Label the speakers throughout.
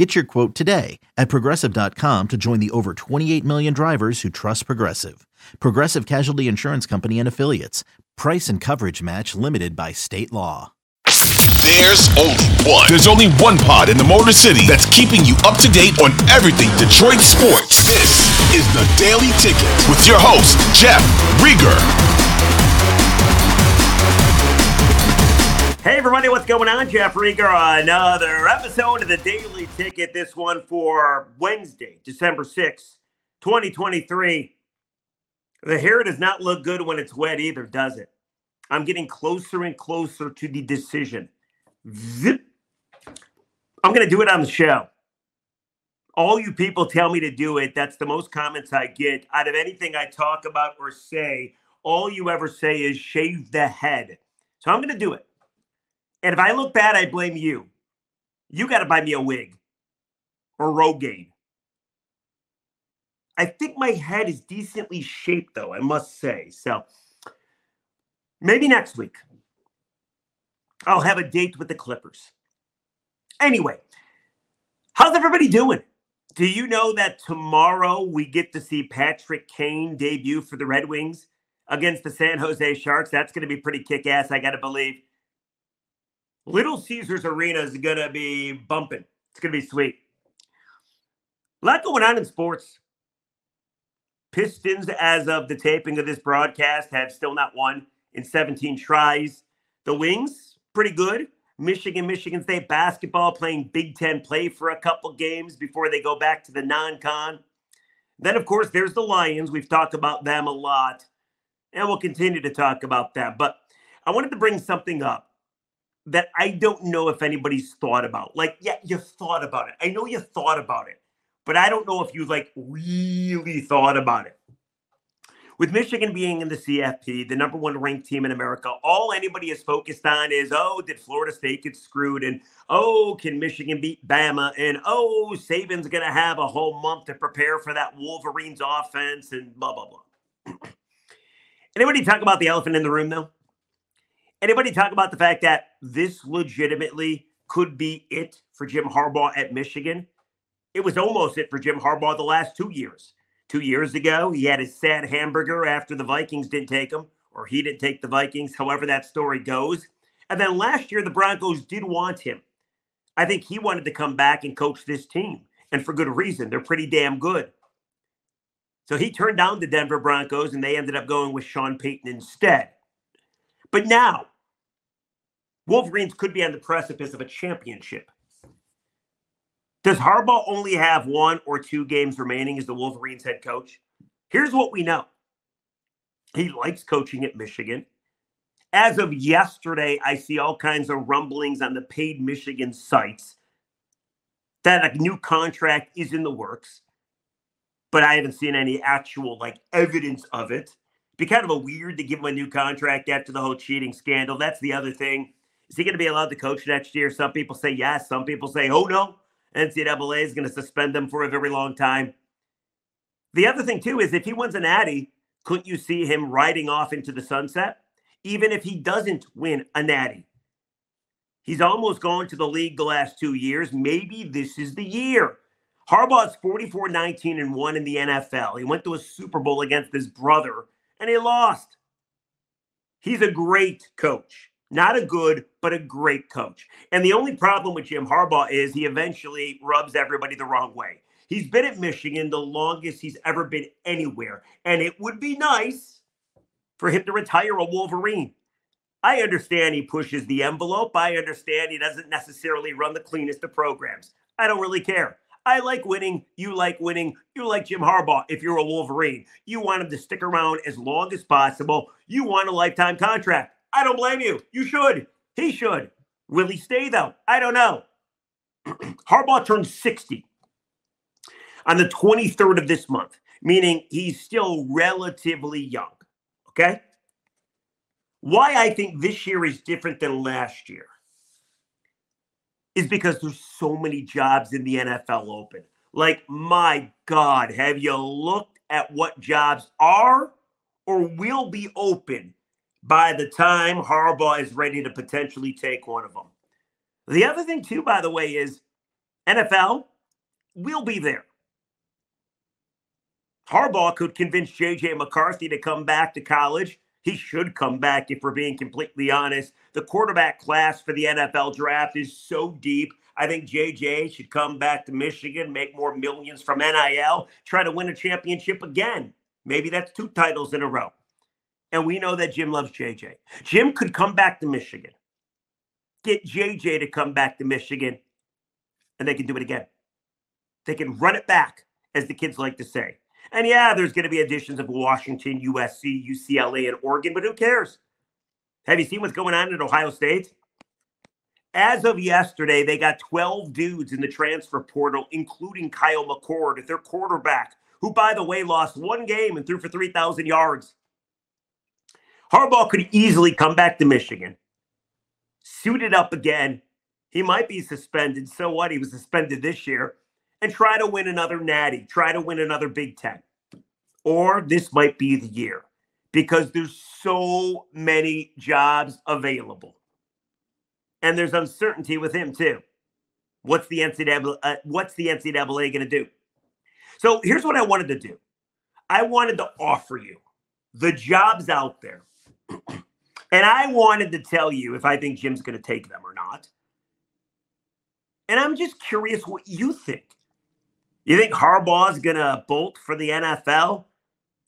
Speaker 1: Get your quote today at progressive.com to join the over 28 million drivers who trust Progressive. Progressive Casualty Insurance Company and Affiliates. Price and coverage match limited by state law.
Speaker 2: There's only one. There's only one pod in the Motor City that's keeping you up to date on everything Detroit sports. This is the Daily Ticket with your host, Jeff Riger.
Speaker 3: Hey everybody, what's going on? Jeff Riger, another episode of the Daily Ticket. This one for Wednesday, December 6th, 2023. The hair does not look good when it's wet either, does it? I'm getting closer and closer to the decision. Zip. I'm going to do it on the show. All you people tell me to do it. That's the most comments I get out of anything I talk about or say. All you ever say is shave the head. So I'm going to do it. And if I look bad, I blame you. You got to buy me a wig or Rogaine. I think my head is decently shaped, though, I must say. So maybe next week I'll have a date with the Clippers. Anyway, how's everybody doing? Do you know that tomorrow we get to see Patrick Kane debut for the Red Wings against the San Jose Sharks? That's going to be pretty kick ass, I got to believe. Little Caesars Arena is going to be bumping. It's going to be sweet. A lot going on in sports. Pistons, as of the taping of this broadcast, have still not won in 17 tries. The Wings, pretty good. Michigan, Michigan State basketball playing Big Ten play for a couple games before they go back to the non con. Then, of course, there's the Lions. We've talked about them a lot, and we'll continue to talk about them. But I wanted to bring something up that I don't know if anybody's thought about. Like, yeah, you thought about it. I know you thought about it, but I don't know if you like really thought about it. With Michigan being in the CFP, the number one ranked team in America, all anybody is focused on is, oh, did Florida State get screwed? And oh, can Michigan beat Bama? And oh, Saban's going to have a whole month to prepare for that Wolverines offense and blah, blah, blah. anybody talk about the elephant in the room, though? Anybody talk about the fact that this legitimately could be it for Jim Harbaugh at Michigan? It was almost it for Jim Harbaugh the last two years. Two years ago, he had his sad hamburger after the Vikings didn't take him, or he didn't take the Vikings, however that story goes. And then last year, the Broncos did want him. I think he wanted to come back and coach this team, and for good reason. They're pretty damn good. So he turned down the Denver Broncos, and they ended up going with Sean Payton instead. But now, Wolverines could be on the precipice of a championship. Does Harbaugh only have one or two games remaining as the Wolverines head coach? Here's what we know he likes coaching at Michigan. As of yesterday, I see all kinds of rumblings on the paid Michigan sites that a new contract is in the works, but I haven't seen any actual like evidence of it It'd be kind of a weird to give him a new contract after the whole cheating scandal. That's the other thing. Is he going to be allowed to coach next year? Some people say yes. Some people say, oh no. NCAA is going to suspend them for a very long time. The other thing, too, is if he wins an Natty, couldn't you see him riding off into the sunset? Even if he doesn't win a Natty, he's almost gone to the league the last two years. Maybe this is the year. Harbaugh's 44 19 and 1 in the NFL. He went to a Super Bowl against his brother and he lost. He's a great coach, not a good, but a great coach. And the only problem with Jim Harbaugh is he eventually rubs everybody the wrong way. He's been at Michigan the longest he's ever been anywhere. And it would be nice for him to retire a Wolverine. I understand he pushes the envelope. I understand he doesn't necessarily run the cleanest of programs. I don't really care. I like winning. You like winning. You like Jim Harbaugh if you're a Wolverine. You want him to stick around as long as possible. You want a lifetime contract. I don't blame you. You should. He should. Will he stay, though? I don't know. Harbaugh turns 60 on the 23rd of this month, meaning he's still relatively young. Okay. Why I think this year is different than last year is because there's so many jobs in the NFL open. Like, my God, have you looked at what jobs are or will be open by the time Harbaugh is ready to potentially take one of them? The other thing, too, by the way, is NFL will be there. Harbaugh could convince JJ McCarthy to come back to college. He should come back if we're being completely honest. The quarterback class for the NFL draft is so deep. I think JJ should come back to Michigan, make more millions from NIL, try to win a championship again. Maybe that's two titles in a row. And we know that Jim loves JJ. Jim could come back to Michigan, get JJ to come back to Michigan, and they can do it again. They can run it back, as the kids like to say. And yeah, there's going to be additions of Washington, USC, UCLA, and Oregon, but who cares? Have you seen what's going on at Ohio State? As of yesterday, they got 12 dudes in the transfer portal, including Kyle McCord, their quarterback, who, by the way, lost one game and threw for 3,000 yards. Harbaugh could easily come back to Michigan, suit it up again. He might be suspended. So what? He was suspended this year and try to win another natty, try to win another Big Ten. Or this might be the year because there's so many jobs available. And there's uncertainty with him too. What's the NCAA, uh, what's the NCAA going to do? So here's what I wanted to do. I wanted to offer you the jobs out there. And I wanted to tell you if I think Jim's going to take them or not. And I'm just curious what you think. You think Harbaugh's going to bolt for the NFL?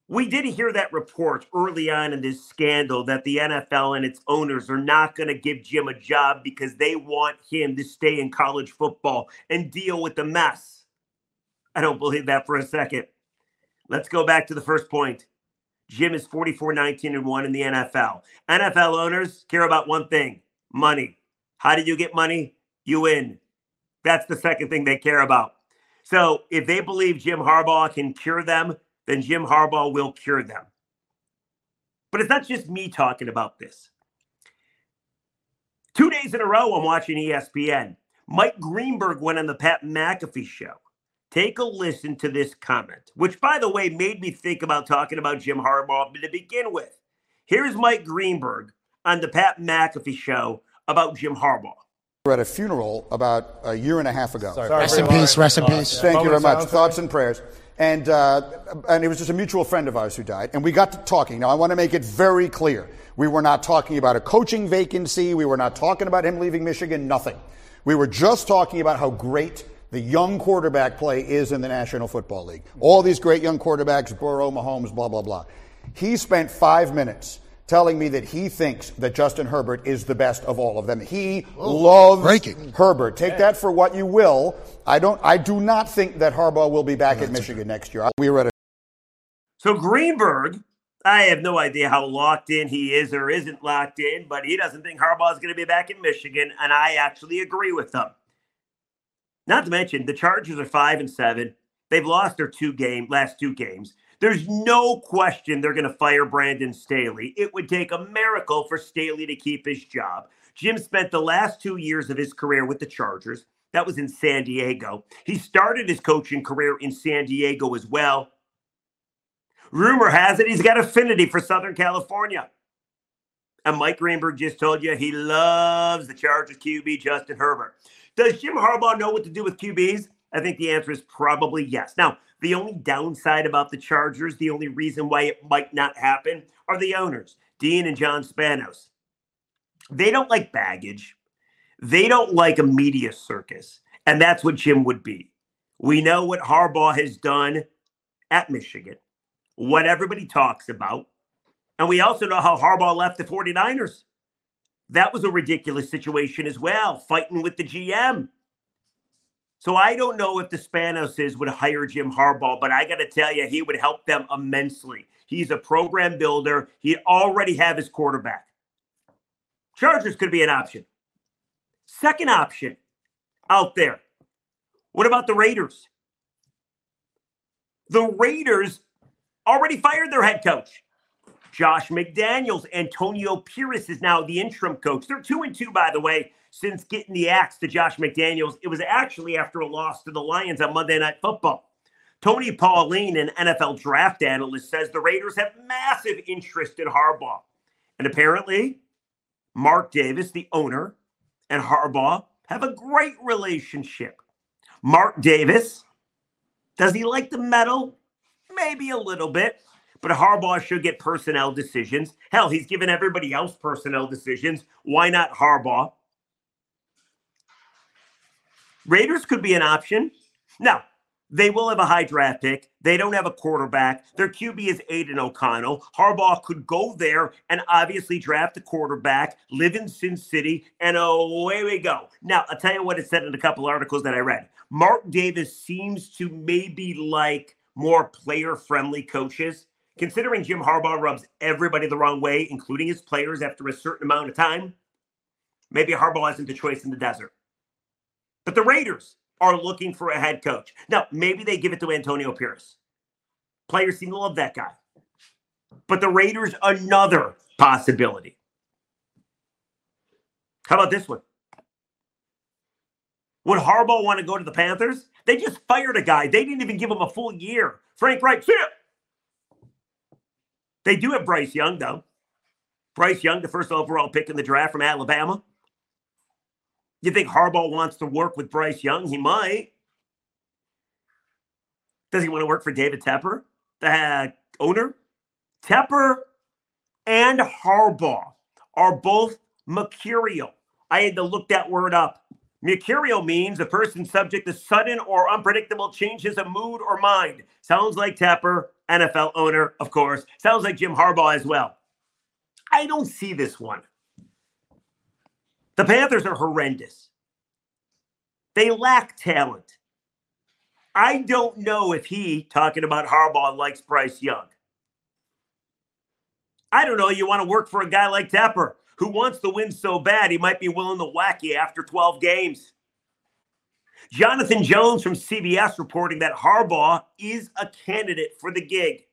Speaker 3: We did hear that report early on in this scandal that the NFL and its owners are not going to give Jim a job because they want him to stay in college football and deal with the mess. I don't believe that for a second. Let's go back to the first point. Jim is 44 19 and 1 in the NFL. NFL owners care about one thing money. How do you get money? You win. That's the second thing they care about. So if they believe Jim Harbaugh can cure them, then Jim Harbaugh will cure them. But it's not just me talking about this. Two days in a row, I'm watching ESPN. Mike Greenberg went on the Pat McAfee show. Take a listen to this comment, which, by the way, made me think about talking about Jim Harbaugh to begin with. Here's Mike Greenberg on the Pat McAfee show about Jim Harbaugh We
Speaker 4: were at a funeral about a year and a half ago.
Speaker 5: Sorry, rest in peace, rest in peace.
Speaker 4: Thank you very much. Thoughts and prayers. And, uh, and it was just a mutual friend of ours who died. And we got to talking. Now, I want to make it very clear. We were not talking about a coaching vacancy. We were not talking about him leaving Michigan. Nothing. We were just talking about how great the young quarterback play is in the National Football League. All these great young quarterbacks, Burrow, Mahomes, blah, blah, blah. He spent five minutes telling me that he thinks that Justin Herbert is the best of all of them. He Whoa, loves breaking. Herbert. Take that for what you will. I don't. I do not think that Harbaugh will be back at Michigan next year. We were at a.
Speaker 3: So Greenberg, I have no idea how locked in he is or isn't locked in, but he doesn't think Harbaugh is going to be back in Michigan, and I actually agree with him. Not to mention the Chargers are five and seven. They've lost their two game last two games. There's no question they're going to fire Brandon Staley. It would take a miracle for Staley to keep his job. Jim spent the last two years of his career with the Chargers. That was in San Diego. He started his coaching career in San Diego as well. Rumor has it he's got affinity for Southern California. And Mike Greenberg just told you he loves the Chargers QB, Justin Herbert. Does Jim Harbaugh know what to do with QBs? I think the answer is probably yes. Now, the only downside about the Chargers, the only reason why it might not happen, are the owners, Dean and John Spanos. They don't like baggage. They don't like a media circus. And that's what Jim would be. We know what Harbaugh has done at Michigan, what everybody talks about. And we also know how Harbaugh left the 49ers. That was a ridiculous situation as well, fighting with the GM. So I don't know if the Spanoses would hire Jim Harbaugh, but I got to tell you, he would help them immensely. He's a program builder. He already have his quarterback. Chargers could be an option. Second option out there. What about the Raiders? The Raiders already fired their head coach. Josh McDaniels, Antonio Pierce is now the interim coach. They're two and two, by the way, since getting the axe to Josh McDaniels. It was actually after a loss to the Lions on Monday Night Football. Tony Pauline, an NFL draft analyst, says the Raiders have massive interest in Harbaugh. And apparently, Mark Davis, the owner, and Harbaugh have a great relationship. Mark Davis, does he like the medal? Maybe a little bit, but Harbaugh should get personnel decisions. Hell, he's given everybody else personnel decisions. Why not Harbaugh? Raiders could be an option. Now, they will have a high draft pick. They don't have a quarterback. Their QB is Aidan O'Connell. Harbaugh could go there and obviously draft a quarterback, live in Sin City, and away we go. Now, I'll tell you what it said in a couple articles that I read. Mark Davis seems to maybe like more player friendly coaches. Considering Jim Harbaugh rubs everybody the wrong way, including his players, after a certain amount of time, maybe Harbaugh isn't the choice in the desert. But the Raiders, are looking for a head coach. Now, maybe they give it to Antonio Pierce. Players seem to love that guy. But the Raiders, another possibility. How about this one? Would Harbaugh want to go to the Panthers? They just fired a guy. They didn't even give him a full year. Frank Reich, see it. They do have Bryce Young, though. Bryce Young, the first overall pick in the draft from Alabama. You think Harbaugh wants to work with Bryce Young? He might. Does he want to work for David Tepper, the owner? Tepper and Harbaugh are both mercurial. I had to look that word up. Mercurial means a person subject to sudden or unpredictable changes of mood or mind. Sounds like Tepper, NFL owner, of course. Sounds like Jim Harbaugh as well. I don't see this one. The Panthers are horrendous. They lack talent. I don't know if he, talking about Harbaugh, likes Bryce Young. I don't know. You want to work for a guy like Tepper who wants to win so bad he might be willing to whack you after 12 games. Jonathan Jones from CBS reporting that Harbaugh is a candidate for the gig.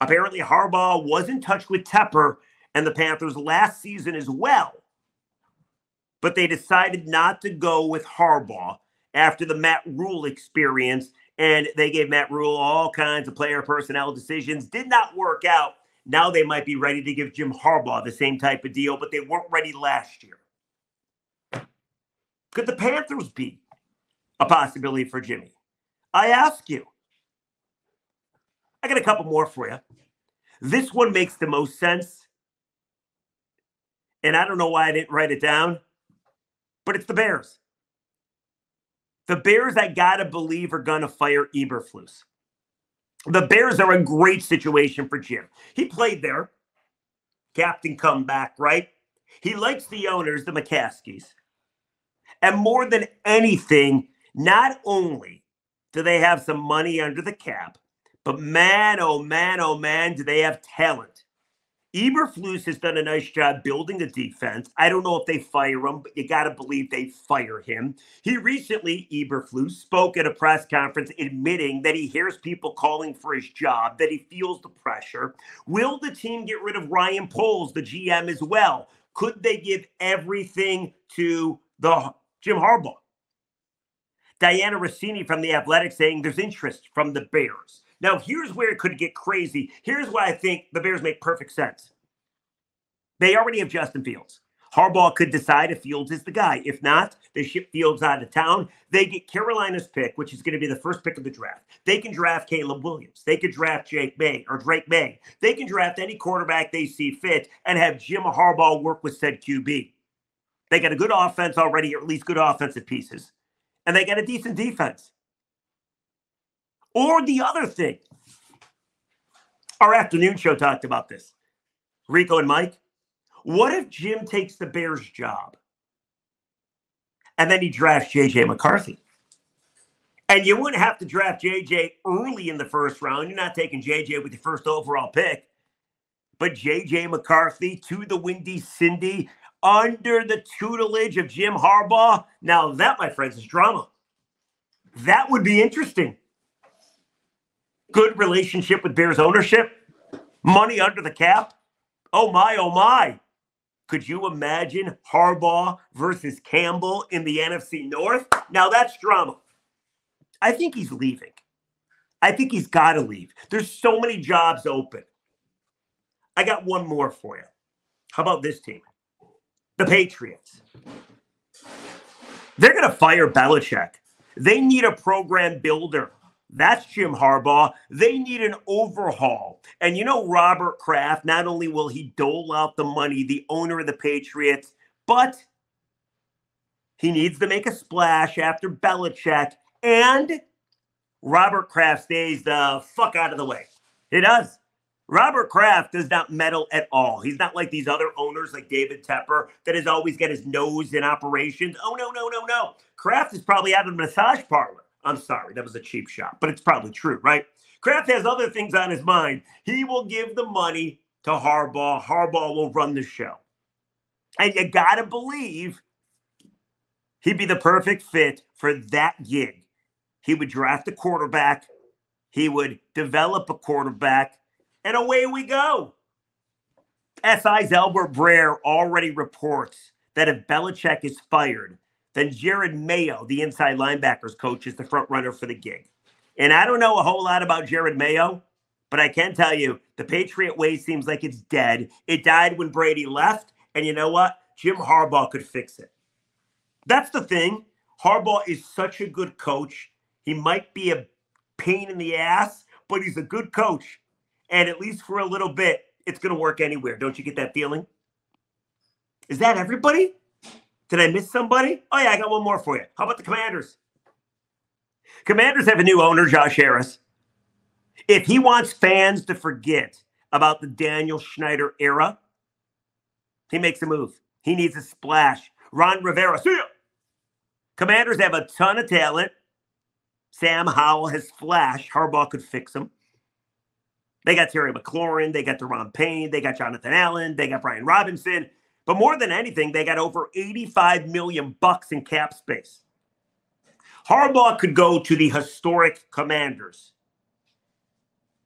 Speaker 3: Apparently, Harbaugh was in touch with Tepper and the Panthers last season as well but they decided not to go with Harbaugh after the Matt Rhule experience. And they gave Matt Rhule all kinds of player personnel decisions. Did not work out. Now they might be ready to give Jim Harbaugh the same type of deal, but they weren't ready last year. Could the Panthers be a possibility for Jimmy? I ask you. I got a couple more for you. This one makes the most sense. And I don't know why I didn't write it down but it's the Bears. The Bears, I gotta believe, are gonna fire Eberflus. The Bears are a great situation for Jim. He played there, captain comeback, right? He likes the owners, the McCaskeys. And more than anything, not only do they have some money under the cap, but man, oh man, oh man, do they have talent. Eberflus has done a nice job building the defense. I don't know if they fire him, but you got to believe they fire him. He recently, Eberflus, spoke at a press conference admitting that he hears people calling for his job, that he feels the pressure. Will the team get rid of Ryan Poles, the GM, as well? Could they give everything to the Jim Harbaugh? Dianna Russini from The Athletic saying there's interest from the Bears. Now, here's where it could get crazy. Here's why I think the Bears make perfect sense. They already have Justin Fields. Harbaugh could decide if Fields is the guy. If not, they ship Fields out of town. They get Carolina's pick, which is going to be the first pick of the draft. They can draft Caleb Williams. They could draft Jake May or Drake Maye. They can draft any quarterback they see fit and have Jim Harbaugh work with said QB. They got a good offense already, or at least good offensive pieces, and they got a decent defense. Or the other thing, our afternoon show talked about this. Rico and Mike, what if Jim takes the Bears job and then he drafts JJ McCarthy? And you wouldn't have to draft JJ early in the first round. You're not taking JJ with your first overall pick. But JJ McCarthy to the Windy Cindy under the tutelage of Jim Harbaugh. Now, that, my friends, is drama. That would be interesting good relationship with Bears ownership. Money under the cap? Oh my, oh my. Could you imagine Harbaugh versus Campbell in the NFC North? Now that's drama. I think he's leaving. I think he's got to leave. There's so many jobs open. I got one more for you. How about this team? The Patriots. They're going to fire Belichick. They need a program builder. That's Jim Harbaugh. They need an overhaul. And you know, Robert Kraft, not only will he dole out the money, the owner of the Patriots, but he needs to make a splash after Belichick. And Robert Kraft stays the fuck out of the way. He does. Robert Kraft does not meddle at all. He's not like these other owners like David Tepper that has always got his nose in operations. Oh, no, no, no, no. Kraft is probably out of a massage parlor. I'm sorry, that was a cheap shot, but it's probably true, right? Kraft has other things on his mind. He will give the money to Harbaugh. Harbaugh will run the show. And you got to believe he'd be the perfect fit for that gig. He would draft a quarterback, he would develop a quarterback, and away we go. SI's Albert Breer already reports that if Belichick is fired, then Jerod Mayo, the inside linebackers coach, is the front runner for the gig. And I don't know a whole lot about Jerod Mayo, but I can tell you the Patriot way seems like it's dead. It died when Brady left. And you know what? Jim Harbaugh could fix it. That's the thing. Harbaugh is such a good coach. He might be a pain in the ass, but he's a good coach. And at least for a little bit, it's going to work anywhere. Don't you get that feeling? Is that everybody? Did I miss somebody? Oh, yeah, I got one more for you. How about the Commanders? Commanders have a new owner, Josh Harris. If he wants fans to forget about the Daniel Schneider era, he makes a move. He needs a splash. Ron Rivera, see ya. Commanders have a ton of talent. Sam Howell has flash. Harbaugh could fix him. They got Terry McLaurin. They got Daron Payne. They got Jonathan Allen. They got Brian Robinson. But more than anything, they got over 85 million bucks in cap space. Harbaugh could go to the historic commanders,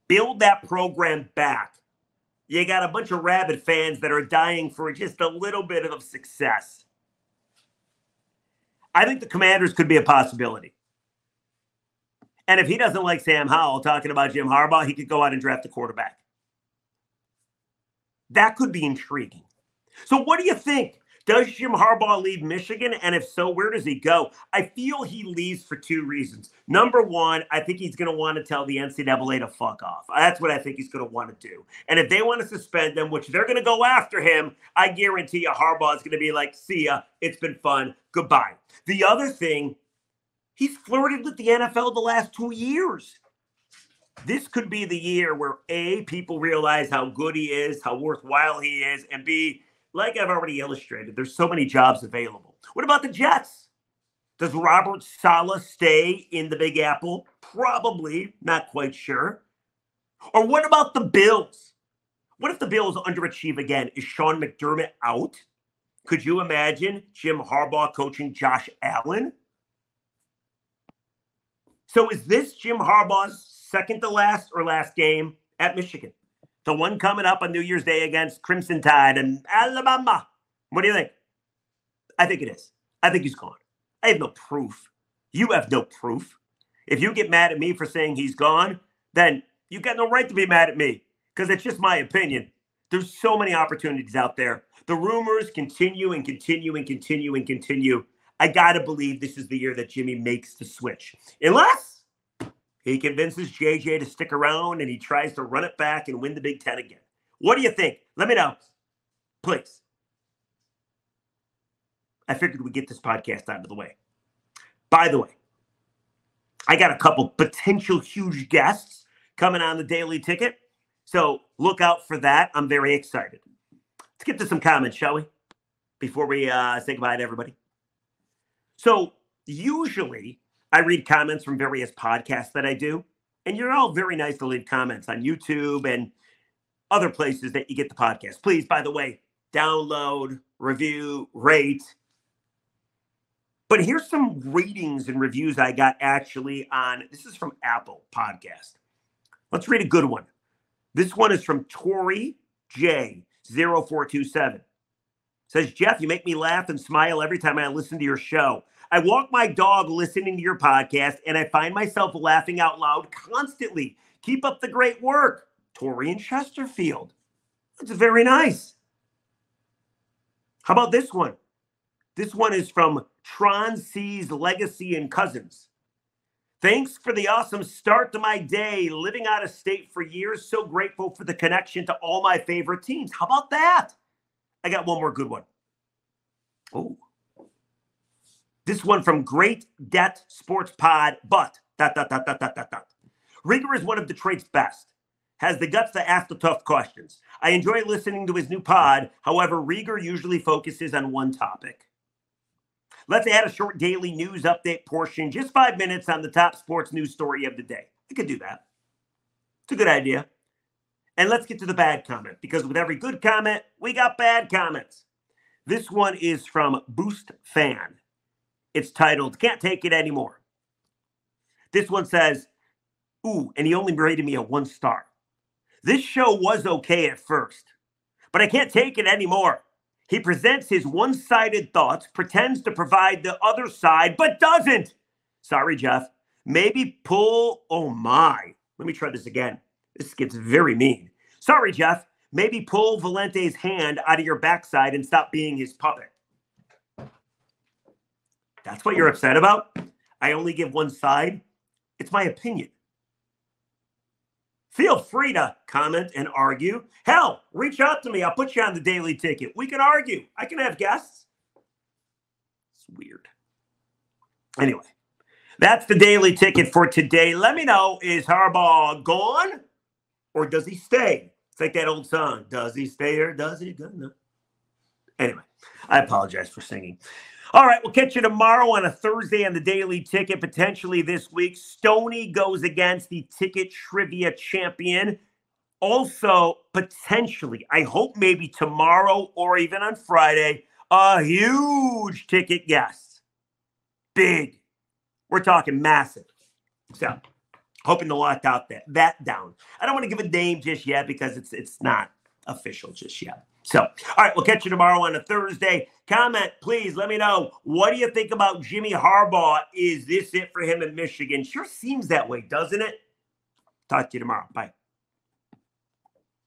Speaker 3: build that program back. You got a bunch of rabid fans that are dying for just a little bit of success. I think the commanders could be a possibility. And if he doesn't like Sam Howell talking about Jim Harbaugh, he could go out and draft a quarterback. That could be intriguing. So, what do you think? Does Jim Harbaugh leave Michigan? And if so, where does he go? I feel he leaves for two reasons. Number one, I think he's going to want to tell the NCAA to fuck off. That's what I think he's going to want to do. And if they want to suspend him, which they're going to go after him, I guarantee you Harbaugh is going to be like, see ya, it's been fun, goodbye. The other thing, he's flirted with the NFL the last two years this could be the year where A, people realize how good he is, how worthwhile he is, and B, like I've already illustrated, there's so many jobs available. What about the Jets? Does Robert Saleh stay in the Big Apple? Probably, not quite sure. Or what about the Bills? What if the Bills underachieve again? Is Sean McDermott out? Could you imagine Jim Harbaugh coaching Josh Allen? So is this Jim Harbaugh's second to last or last game at Michigan? the one coming up on New Year's Day against Crimson Tide and Alabama. What do you think? I think it is. I think he's gone. I have no proof. You have no proof. If you get mad at me for saying he's gone, then you got no right to be mad at me because it's just my opinion. There's so many opportunities out there. The rumors continue and continue and continue and continue. I got to believe this is the year that Jimmy makes the switch. Unless he convinces JJ to stick around and he tries to run it back and win the Big Ten again. What do you think? Let me know, please. I figured we'd get this podcast out of the way. By the way, I got a couple potential huge guests coming on the daily ticket. So look out for that. I'm very excited. Let's get to some comments, shall we? Before we uh, say goodbye to everybody. So, usually I read comments from various podcasts that I do, and you're all very nice to leave comments on YouTube and other places that you get the podcast. Please, by the way, download, review, rate. But here's some ratings and reviews I got actually on this is from Apple Podcast. Let's read a good one. This one is from Tori J0427. Says, Jeff, you make me laugh and smile every time I listen to your show. I walk my dog listening to your podcast, and I find myself laughing out loud constantly. Keep up the great work. Tori and Chesterfield. That's very nice. How about this one? This one is from Tron C's Legacy and Cousins. Thanks for the awesome start to my day. Living out of state for years, so grateful for the connection to all my favorite teams. How about that? I got one more good one. Oh, this one from Great Debt Sports Pod, but dot dot dot dot dot dot dot. Riger is one of Detroit's best. Has the guts to ask the tough questions. I enjoy listening to his new pod. However, Riger usually focuses on one topic. Let's add a short daily news update portion, just five minutes on the top sports news story of the day. I could do that. It's a good idea. And let's get to the bad comment because with every good comment, we got bad comments. This one is from Boost Fan. It's titled Can't Take It Anymore. This one says, Ooh, and he only rated me a one star. This show was okay at first, but I can't take it anymore. He presents his one sided thoughts, pretends to provide the other side, but doesn't. Sorry, Jeff. Maybe pull. Oh my. Let me try this again. This gets very mean. Sorry, Jeff. Maybe pull Valenti's hand out of your backside and stop being his puppet. That's what you're upset about? I only give one side. It's my opinion. Feel free to comment and argue. Hell, reach out to me. I'll put you on the daily ticket. We can argue. I can have guests. It's weird. Anyway, that's the daily ticket for today. Let me know is Harbaugh gone or does he stay? It's like that old song. Does he stay or does he go? No. Anyway, I apologize for singing. All right, we'll catch you tomorrow on a Thursday on the Daily Ticket, potentially this week. Stony goes against the ticket trivia champion. Also, potentially, I hope maybe tomorrow or even on Friday, a huge ticket guest. Big. We're talking massive. So, hoping to lock out that, that down. I don't want to give a name just yet because it's it's not official just yet. So, all right, we'll catch you tomorrow on a Thursday. Comment, please. Let me know. What do you think about Jimmy Harbaugh? Is this it for him in Michigan? Sure seems that way, doesn't it? Talk to you tomorrow. Bye.